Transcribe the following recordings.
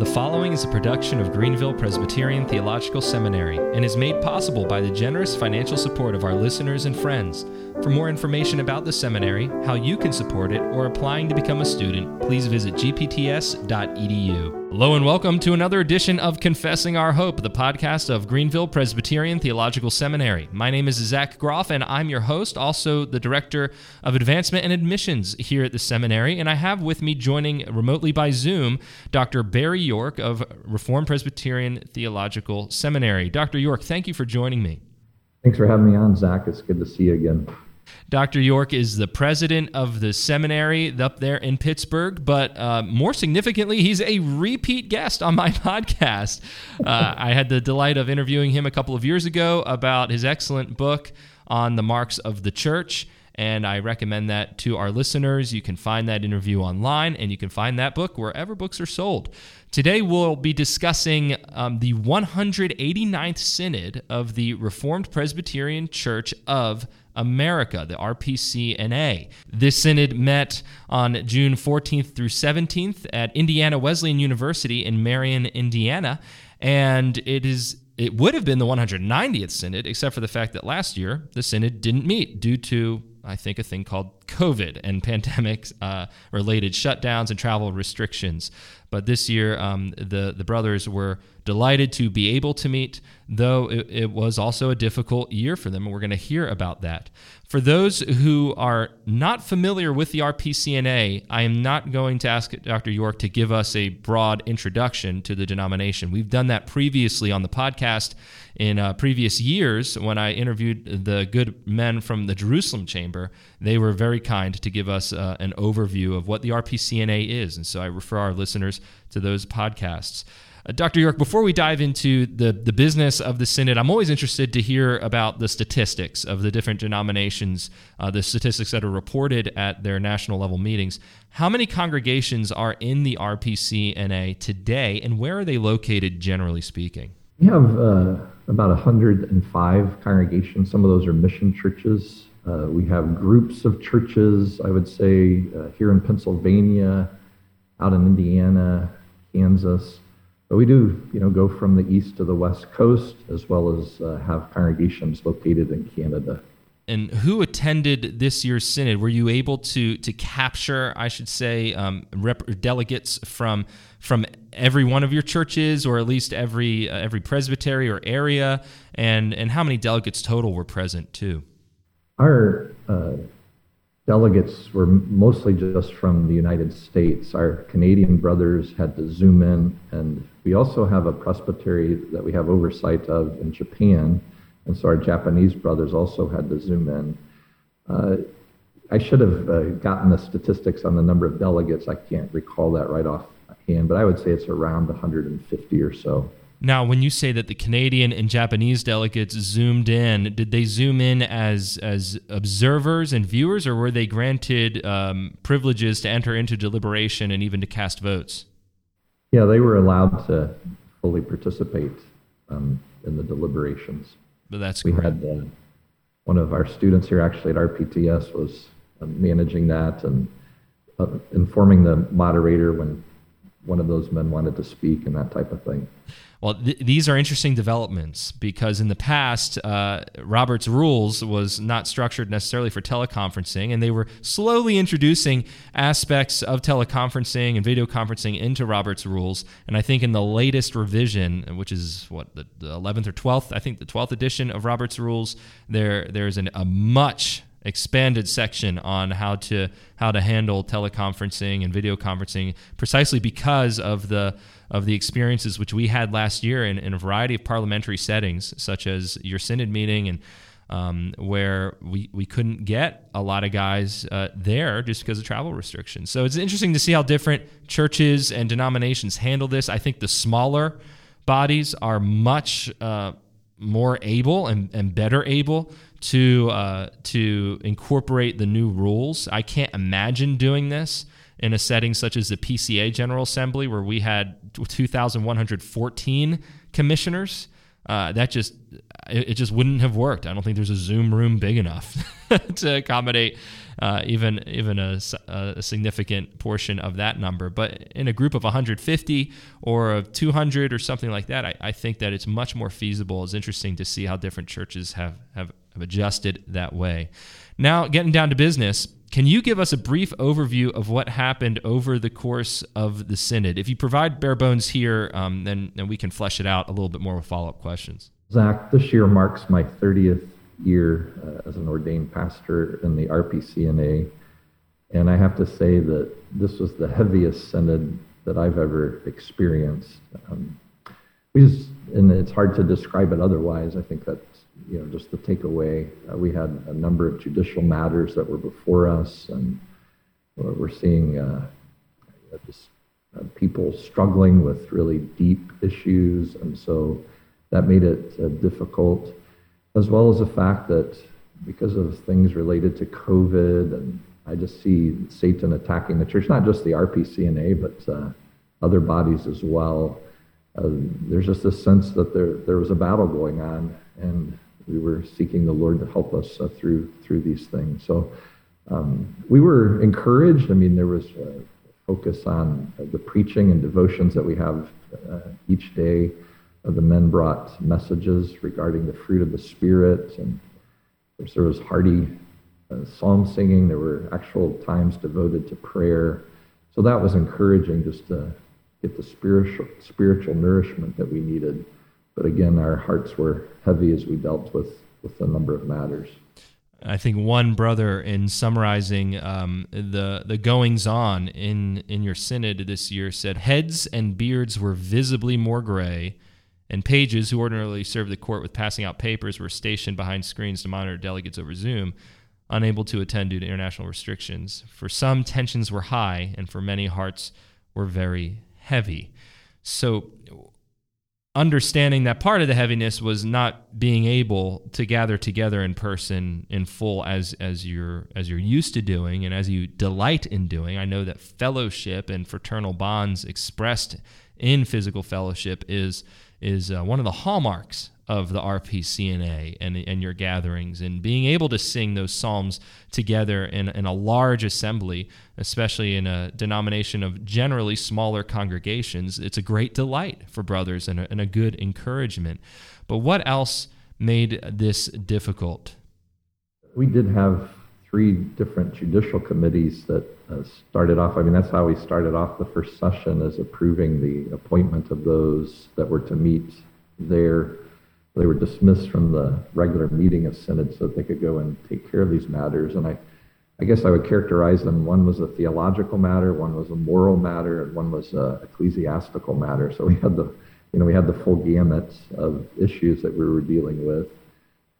The following is a production of Greenville Presbyterian Theological Seminary and is made possible by the generous financial support of our listeners and friends. For more information about the seminary, how you can support it, or applying to become a student, please visit gpts.edu. Hello and welcome to another edition of Confessing Our Hope, the podcast of Greenville Presbyterian Theological Seminary. My name is Zach Groff, and I'm your host, also the Director of Advancement and Admissions here at the seminary. And I have with me joining remotely by Zoom Dr. Barry York of Reformed Presbyterian Theological Seminary. Dr. York, thank you for joining me. Thanks for having me on, Zach. It's good to see you again. Dr. York is the president of the seminary up there in Pittsburgh, but uh, more significantly, he's a repeat guest on my podcast. Uh, I had the delight of interviewing him a couple of years ago about his excellent book on the marks of the church. And I recommend that to our listeners. You can find that interview online and you can find that book wherever books are sold. Today, we'll be discussing um, the 189th Synod of the Reformed Presbyterian Church of America, the RPCNA. This synod met on June 14th through 17th at Indiana Wesleyan University in Marion, Indiana, and it is it would have been the 190th synod except for the fact that last year the synod didn't meet due to I think a thing called COVID and pandemic uh, related shutdowns and travel restrictions. But this year, um, the the brothers were delighted to be able to meet, though it, it was also a difficult year for them, and we're going to hear about that. For those who are not familiar with the RPCNA, I am not going to ask Dr. York to give us a broad introduction to the denomination. We've done that previously on the podcast in uh, previous years when I interviewed the good men from the Jerusalem Chamber. They were very kind to give us uh, an overview of what the RPCNA is, and so I refer our listeners to those podcasts. Uh, Dr. York, before we dive into the, the business of the Synod, I'm always interested to hear about the statistics of the different denominations, uh, the statistics that are reported at their national level meetings. How many congregations are in the RPCNA today, and where are they located, generally speaking? We have uh, about 105 congregations. Some of those are mission churches. Uh, we have groups of churches, I would say, uh, here in Pennsylvania, out in Indiana, Kansas. But we do, you know, go from the east to the west coast, as well as uh, have congregations located in Canada. And who attended this year's synod? Were you able to to capture, I should say, um, rep- delegates from from every one of your churches, or at least every uh, every presbytery or area? And and how many delegates total were present too? Our uh, delegates were mostly just from the United States. Our Canadian brothers had to zoom in, and we also have a presbytery that we have oversight of in Japan, and so our Japanese brothers also had to zoom in. Uh, I should have uh, gotten the statistics on the number of delegates. I can't recall that right off hand, but I would say it's around 150 or so. Now, when you say that the Canadian and Japanese delegates zoomed in, did they zoom in as as observers and viewers, or were they granted um, privileges to enter into deliberation and even to cast votes? Yeah, they were allowed to fully participate um, in the deliberations. But that's we great. had uh, one of our students here actually at RPTS was uh, managing that and uh, informing the moderator when one of those men wanted to speak and that type of thing. Well, th- these are interesting developments because in the past, uh, Robert's Rules was not structured necessarily for teleconferencing, and they were slowly introducing aspects of teleconferencing and video conferencing into Robert's Rules. And I think in the latest revision, which is what the, the 11th or 12th, I think the 12th edition of Robert's Rules, there there's an, a much expanded section on how to how to handle teleconferencing and video conferencing precisely because of the of the experiences which we had last year in, in a variety of parliamentary settings such as your synod meeting and um, where we, we couldn't get a lot of guys uh, there just because of travel restrictions. So it's interesting to see how different churches and denominations handle this. I think the smaller bodies are much uh, more able and, and better able to uh, to incorporate the new rules. I can't imagine doing this in a setting such as the PCA General Assembly, where we had 2,114 commissioners. uh, that just it, just wouldn't have worked. I don't think there's a Zoom room big enough to accommodate uh, even even a, a, significant portion of that number. But in a group of 150 or of 200 or something like that, I, I think that it's much more feasible. It's interesting to see how different churches have have, have adjusted that way. Now, getting down to business. Can you give us a brief overview of what happened over the course of the synod? If you provide bare bones here, um, then, then we can flesh it out a little bit more with follow up questions. Zach, this year marks my 30th year uh, as an ordained pastor in the RPCNA. And I have to say that this was the heaviest synod that I've ever experienced. Um, we just, and it's hard to describe it otherwise. I think that's you know just the takeaway. Uh, we had a number of judicial matters that were before us, and we're seeing uh, just uh, people struggling with really deep issues, and so that made it uh, difficult, as well as the fact that because of things related to COVID, and I just see Satan attacking the church, not just the RPCNA, but uh, other bodies as well. Uh, there's just a sense that there there was a battle going on, and we were seeking the Lord to help us uh, through through these things. So um, we were encouraged. I mean, there was a focus on the preaching and devotions that we have uh, each day. Uh, the men brought messages regarding the fruit of the Spirit, and there was hearty uh, psalm singing. There were actual times devoted to prayer. So that was encouraging just to get the spiritual, spiritual nourishment that we needed. But again, our hearts were heavy as we dealt with, with a number of matters. I think one brother in summarizing um, the the goings on in in your synod this year said heads and beards were visibly more gray, and pages who ordinarily serve the court with passing out papers were stationed behind screens to monitor delegates over Zoom, unable to attend due to international restrictions. For some, tensions were high, and for many, hearts were very heavy. So, understanding that part of the heaviness was not being able to gather together in person in full as as you're as you're used to doing and as you delight in doing. I know that fellowship and fraternal bonds expressed in physical fellowship is is uh, one of the hallmarks of the RPCNA and, and your gatherings and being able to sing those psalms together in, in a large assembly, especially in a denomination of generally smaller congregations, it's a great delight for brothers and a, and a good encouragement. But what else made this difficult? We did have three different judicial committees that uh, started off. I mean, that's how we started off the first session, is approving the appointment of those that were to meet there. They were dismissed from the regular meeting of synod so that they could go and take care of these matters. And I, I guess I would characterize them. One was a theological matter, one was a moral matter, and one was a ecclesiastical matter. So we had the, you know, we had the full gamut of issues that we were dealing with.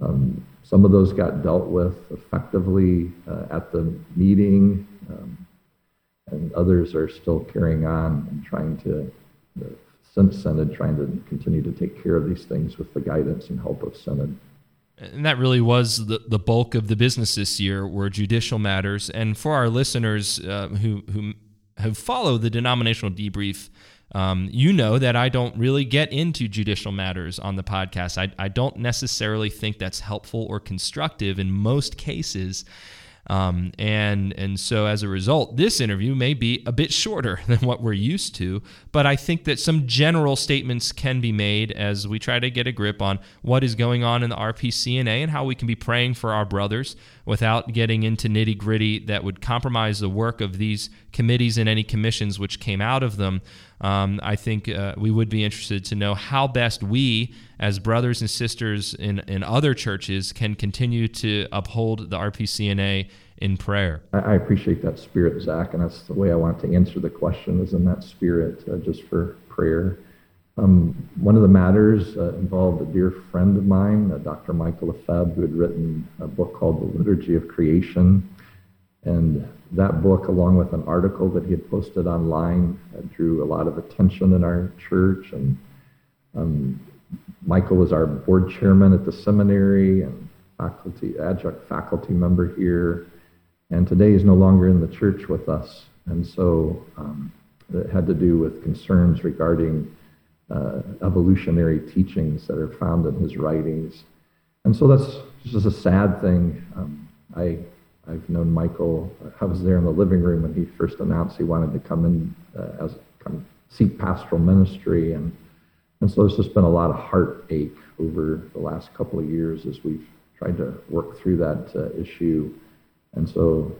Um, some of those got dealt with effectively uh, at the meeting, um, and others are still carrying on and trying to, since Synod, trying to continue to take care of these things with the guidance and help of Synod. And that really was the, the bulk of the business this year were judicial matters. And for our listeners uh, who, who have followed the denominational debrief um, you know that I don't really get into judicial matters on the podcast. I, I don't necessarily think that's helpful or constructive in most cases. Um, and and so as a result, this interview may be a bit shorter than what we're used to. But I think that some general statements can be made as we try to get a grip on what is going on in the RPCNA and how we can be praying for our brothers without getting into nitty gritty that would compromise the work of these committees and any commissions which came out of them. Um, I think uh, we would be interested to know how best we, as brothers and sisters in, in other churches, can continue to uphold the RPCNA in prayer. I appreciate that spirit, Zach, and that's the way I want to answer the question is in that spirit, uh, just for prayer. Um, one of the matters uh, involved a dear friend of mine, uh, Dr. Michael Lefebvre, who had written a book called The Liturgy of Creation. And that book, along with an article that he had posted online, uh, drew a lot of attention in our church. And um, Michael was our board chairman at the seminary and faculty, adjunct faculty member here. And today he's no longer in the church with us. And so um, it had to do with concerns regarding uh, evolutionary teachings that are found in his writings. And so that's just a sad thing. Um, I, I've known Michael. I was there in the living room when he first announced he wanted to come in uh, as come seek pastoral ministry, and and so there's just been a lot of heartache over the last couple of years as we've tried to work through that uh, issue, and so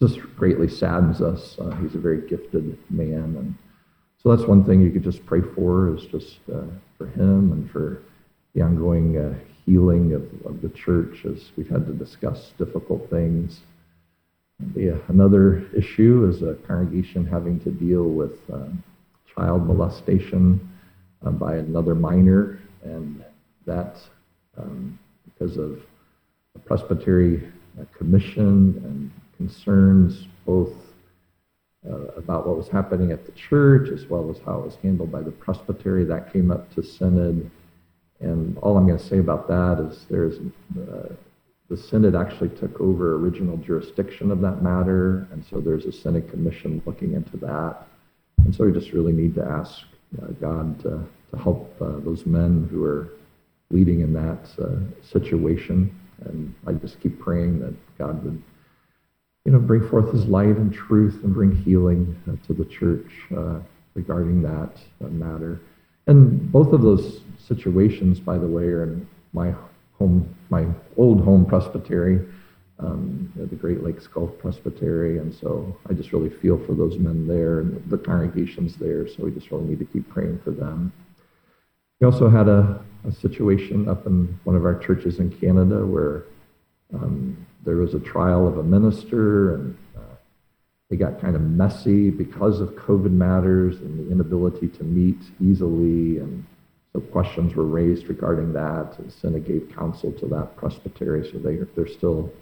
just greatly saddens us. Uh, he's a very gifted man, and so that's one thing you could just pray for is just uh, for him and for the ongoing uh, healing of, of the church as we've had to discuss difficult things. The, another issue is a congregation having to deal with um, child molestation uh, by another minor, and that um, because of the Presbytery uh, Commission and concerns both uh, about what was happening at the church as well as how it was handled by the presbytery. That came up to synod. And all I'm going to say about that is there's uh, the synod actually took over original jurisdiction of that matter, and so there's a synod commission looking into that. And so we just really need to ask uh, God to, to help uh, those men who are leading in that uh, situation. And I just keep praying that God would you know, bring forth his light and truth and bring healing uh, to the church uh, regarding that matter. And both of those situations, by the way, are in my home, my old home presbytery, um, the Great Lakes Gulf Presbytery. And so I just really feel for those men there and the congregations there. So we just really need to keep praying for them. We also had a, a situation up in one of our churches in Canada where um, there was a trial of a minister, and uh, it got kind of messy because of COVID matters and the inability to meet easily. And questions were raised regarding that. And Synod gave counsel to that presbytery, so they, they're still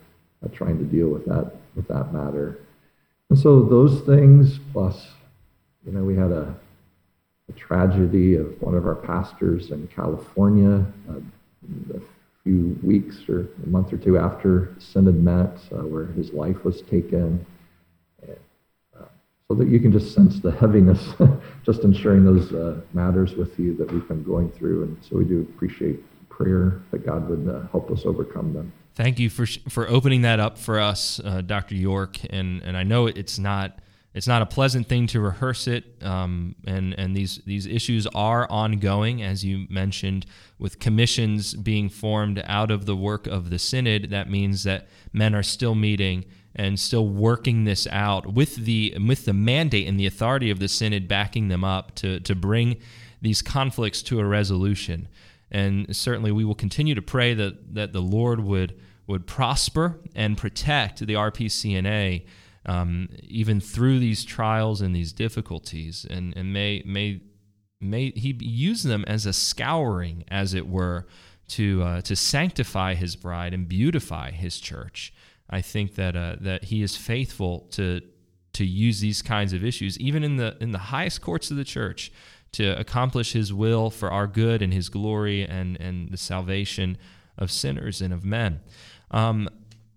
uh, trying to deal with that, with that matter. And so those things, plus, you know, we had a, a tragedy of one of our pastors in California. Uh, few weeks or a month or two after Synod met, uh, where his life was taken. So that you can just sense the heaviness just in sharing those uh, matters with you that we've been going through. And so we do appreciate prayer that God would uh, help us overcome them. Thank you for for opening that up for us, uh, Dr. York. And and I know it's not it's not a pleasant thing to rehearse it, um, and and these these issues are ongoing, as you mentioned, with commissions being formed out of the work of the synod. That means that men are still meeting and still working this out with the with the mandate and the authority of the synod backing them up to to bring these conflicts to a resolution. And certainly, we will continue to pray that that the Lord would would prosper and protect the RPCNA um, even through these trials and these difficulties, and, and may may may he use them as a scouring, as it were, to uh, to sanctify his bride and beautify his church. I think that uh, that he is faithful to to use these kinds of issues, even in the in the highest courts of the church, to accomplish his will for our good and his glory and and the salvation of sinners and of men. Um,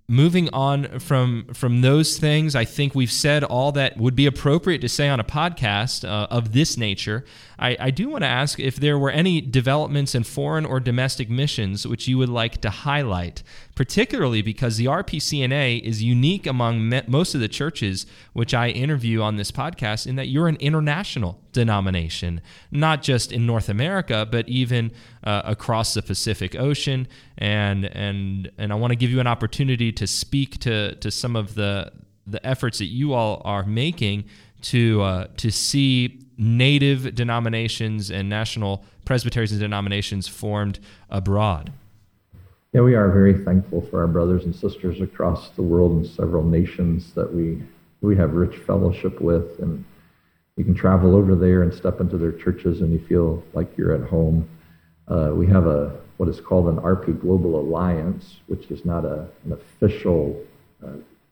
moving on from from those things, I think we've said all that would be appropriate to say on a podcast uh, of this nature. I, I do want to ask if there were any developments in foreign or domestic missions which you would like to highlight, particularly because the RPCNA is unique among me- most of the churches which I interview on this podcast in that you're an international denomination, not just in North America, but even uh, across the Pacific Ocean. And and and I want to give you an opportunity to speak to to some of the the efforts that you all are making to uh, to see native denominations and national presbyteries and denominations formed abroad. Yeah, we are very thankful for our brothers and sisters across the world and several nations that we we have rich fellowship with, and you can travel over there and step into their churches, and you feel like you're at home. Uh, we have a what is called an RP Global Alliance, which is not a, an official uh,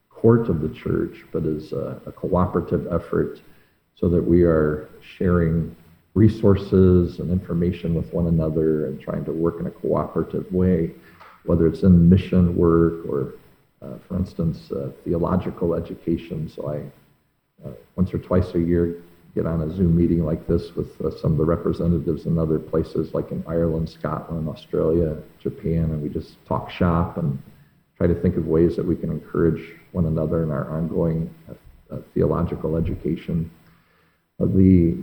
court of the church, but is a, a cooperative effort so that we are sharing resources and information with one another and trying to work in a cooperative way, whether it's in mission work or, uh, for instance, uh, theological education. So I, uh, once or twice a year, get on a Zoom meeting like this with uh, some of the representatives in other places like in Ireland, Scotland, Australia, Japan, and we just talk shop and try to think of ways that we can encourage one another in our ongoing uh, uh theological education. The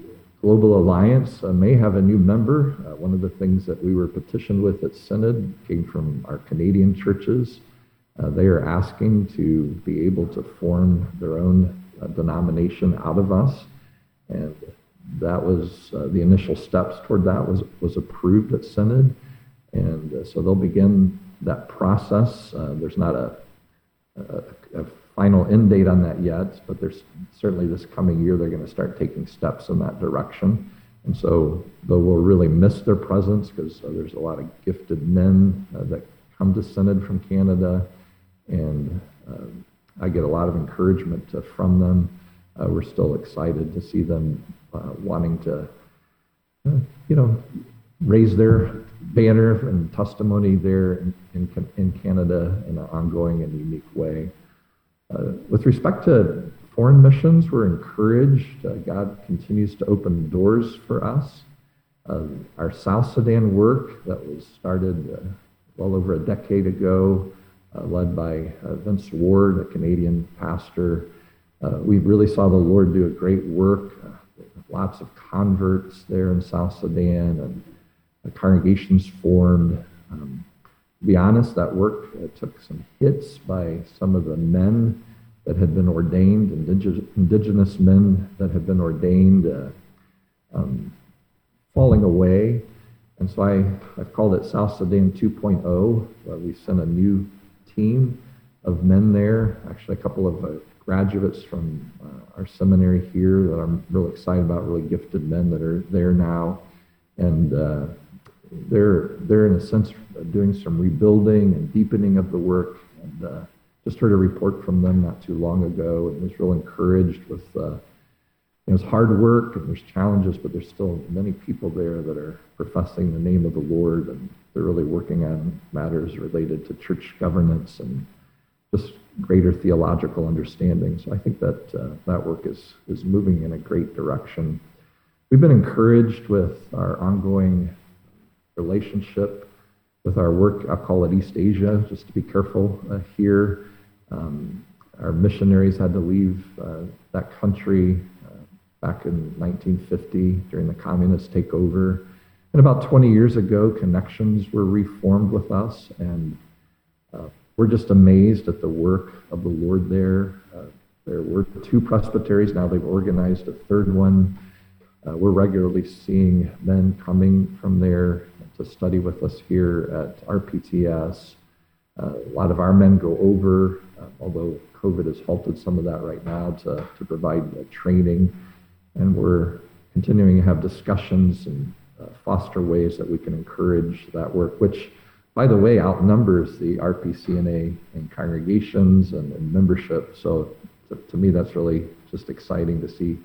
Global Alliance uh, may have a new member. one of the things that we were petitioned with at Synod came from our Canadian churches. they are asking to be able to form their own denomination out of us. And that was uh, the initial steps toward that was, was approved at Synod. And uh, so they'll begin that process. Uh, there's not a, a, a, final end date on that yet, but there's certainly this coming year they're going to start taking steps in that direction. And so though we'll really miss their presence because uh, there's a lot of gifted men uh, that come to Synod from Canada, and uh, I get a lot of encouragement from them uh, we're still excited to see them uh, wanting to, uh, you know, raise their banner and testimony there in, in, in Canada in an ongoing and unique way. Uh, with respect to foreign missions, we're encouraged. Uh, God continues to open doors for us. Uh, our South Sudan work that was started well over a decade ago, led by Vince Ward, a Canadian pastor, uh, we really saw the Lord do a great work. Uh, lots of converts there in South Sudan and uh, congregations formed. Um, to be honest, that work uh, took some hits by some of the men that had been ordained, indigenous, indigenous men that had been ordained, uh, um, falling away. And so I, I've called it South Sudan 2.0. we sent a new team of men there, actually a couple of uh, graduates from uh, our seminary here that I'm really excited about, really gifted men that are there now. And uh, they're, they're, in a sense, doing some rebuilding and deepening of the work. And uh, just heard a report from them not too long ago and was real encouraged with uh, you know, it's hard work and there's challenges, but there's still many people there that are professing the name of the Lord and they're really working on matters related to church governance and just greater theological understanding. So I think that uh, that work is, is moving in a great direction. We've been encouraged with our ongoing relationship with our work. I'll call it East Asia, just to be careful uh, here. Um, our missionaries had to leave uh, that country uh, back in 1950 during the communist takeover. And about 20 years ago, connections were reformed with us, and uh, we're just amazed at the work of the Lord there. Uh, there were two presbyteries. Now they've organized a third one. Uh, we're regularly seeing men coming from there to study with us here at RPTS. Uh, a lot of our men go over, uh, although COVID has halted some of that right now, to, to provide training. And we're continuing to have discussions and uh, foster ways that we can encourage that work, which by the way, outnumbers the RPCNA in congregations and, and membership. So to, to, me, that's really just exciting to see,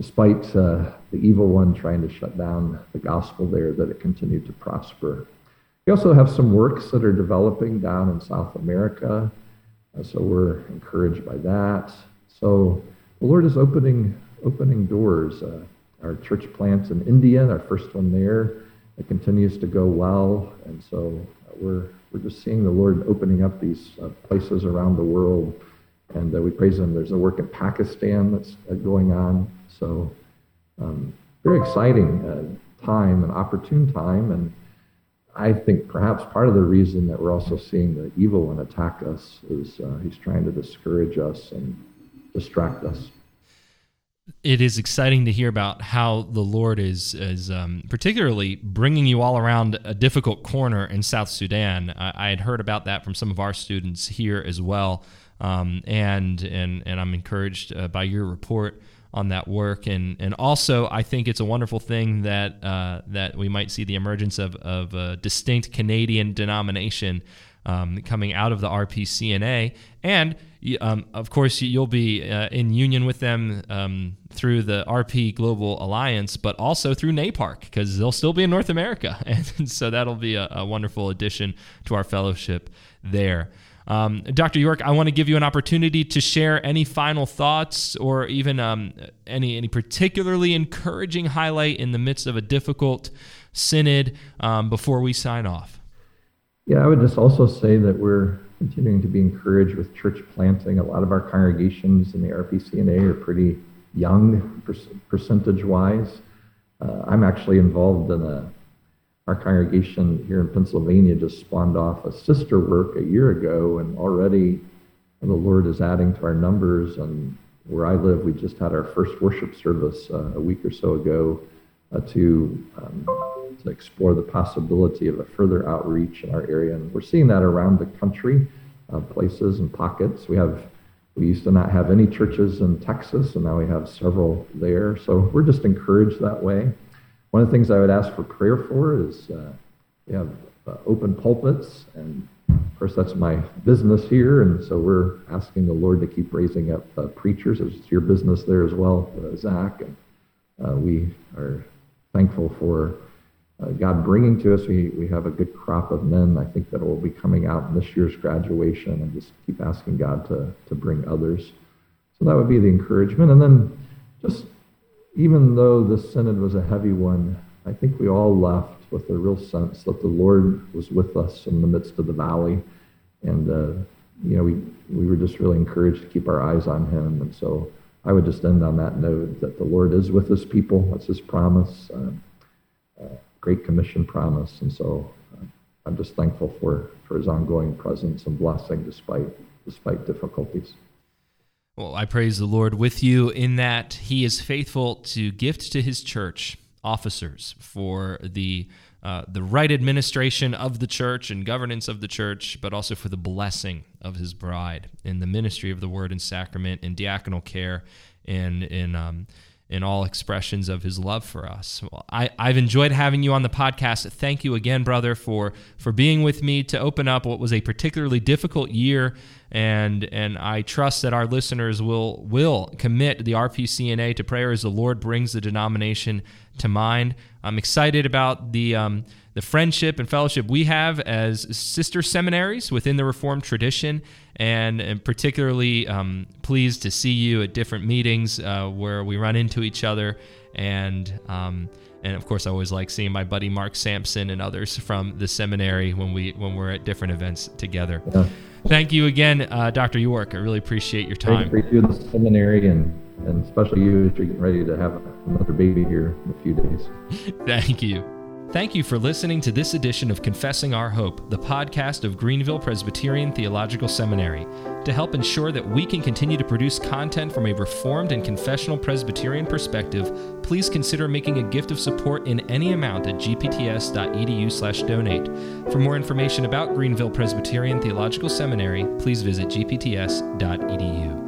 despite uh, the evil one trying to shut down the gospel there, that it continued to prosper. We also have some works that are developing down in South America, uh, so we're encouraged by that. So the Lord is opening opening doors. Uh, our church plants in India, our first one there it continues to go well. And so uh, we're, we're just seeing the Lord opening up these uh, places around the world. And uh, we praise Him. There's a work in Pakistan that's going on. So, um, very exciting uh, time, an opportune time. And I think perhaps part of the reason that we're also seeing the evil one attack us is uh, he's trying to discourage us and distract us it is exciting to hear about how the Lord is is um, particularly bringing you all around a difficult corner in South Sudan. I, I had heard about that from some of our students here as well, um, and and and I'm encouraged uh, by your report on that work, and and also I think it's a wonderful thing that uh, that we might see the emergence of of a distinct Canadian denomination um, coming out of the RPCNA. And um, of course, you'll be uh, in union with them um, through the RP Global Alliance, but also through NAPARC because they'll still be in North America. And so that'll be a, a wonderful addition to our fellowship there. Um, Dr. York, I want to give you an opportunity to share any final thoughts or even um, any any particularly encouraging highlight in the midst of a difficult synod um, before we sign off. Yeah, I would just also say that we're continuing to be encouraged with church planting. A lot of our congregations in the RPCNA are pretty young percentage wise. Uh, I'm actually involved in a our congregation here in Pennsylvania just spawned off a sister work a year ago, and already the Lord is adding to our numbers. And where I live, we just had our first worship service uh, a week or so ago uh, to um, to explore the possibility of a further outreach in our area, and we're seeing that around the country, uh, places and pockets. We have we used to not have any churches in Texas, and now we have several there. So we're just encouraged that way. One of the things I would ask for prayer for is uh, we have uh, open pulpits, and of course that's my business here, and so we're asking the Lord to keep raising up uh, preachers. It's your business there as well, uh, Zach, and uh, we are thankful for uh, God bringing to us. We, we have a good crop of men, I think, that will be coming out in this year's graduation, and just keep asking God to, to bring others. So that would be the encouragement. And then just even though the synod was a heavy one, I think we all left with a real sense that the Lord was with us in the midst of the valley. And, uh, you know, we, we were just really encouraged to keep our eyes on Him. And so I would just end on that note that the Lord is with His people. That's His promise, uh, uh, Great Commission promise. And so uh, I'm just thankful for, for His ongoing presence and blessing despite, despite difficulties. Well, I praise the Lord with you in that He is faithful to gift to His church officers for the uh, the right administration of the church and governance of the church, but also for the blessing of His bride in the ministry of the Word and Sacrament, in diaconal care, and in um, in all expressions of his love for us. Well, I, I've enjoyed having you on the podcast. Thank you again, brother, for for being with me to open up what was a particularly difficult year. And and I trust that our listeners will will commit the RPCNA to prayer as the Lord brings the denomination to mind. I'm excited about the um, the friendship and fellowship we have as sister seminaries within the Reformed tradition, and, and particularly um, pleased to see you at different meetings uh, where we run into each other. And um, and of course, I always like seeing my buddy Mark Sampson and others from the seminary when we when we're at different events together. Yeah. Thank you again, uh, Dr. York. I really appreciate your time. Great you, the seminary, and and especially you as you're getting ready to have another baby here in a few days. Thank you. Thank you for listening to this edition of Confessing Our Hope, the podcast of Greenville Presbyterian Theological Seminary. To help ensure that we can continue to produce content from a Reformed and confessional Presbyterian perspective, please consider making a gift of support in any amount at gpts.edu/donate. For more information about Greenville Presbyterian Theological Seminary, please visit gpts.edu.